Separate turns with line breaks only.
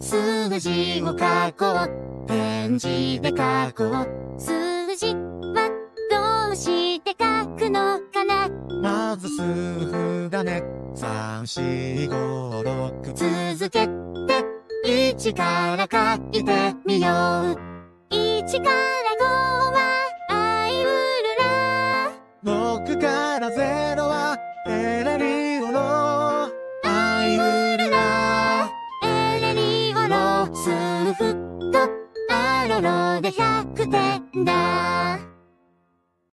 数字を書こう。ペン字で書こう。
数字はどうして書くのかな？
まず数符がね。三、四、五、六。続けて、一から書いてみよう。
1から5はアイウルラ
六からゼロはエレリオロで100点だ。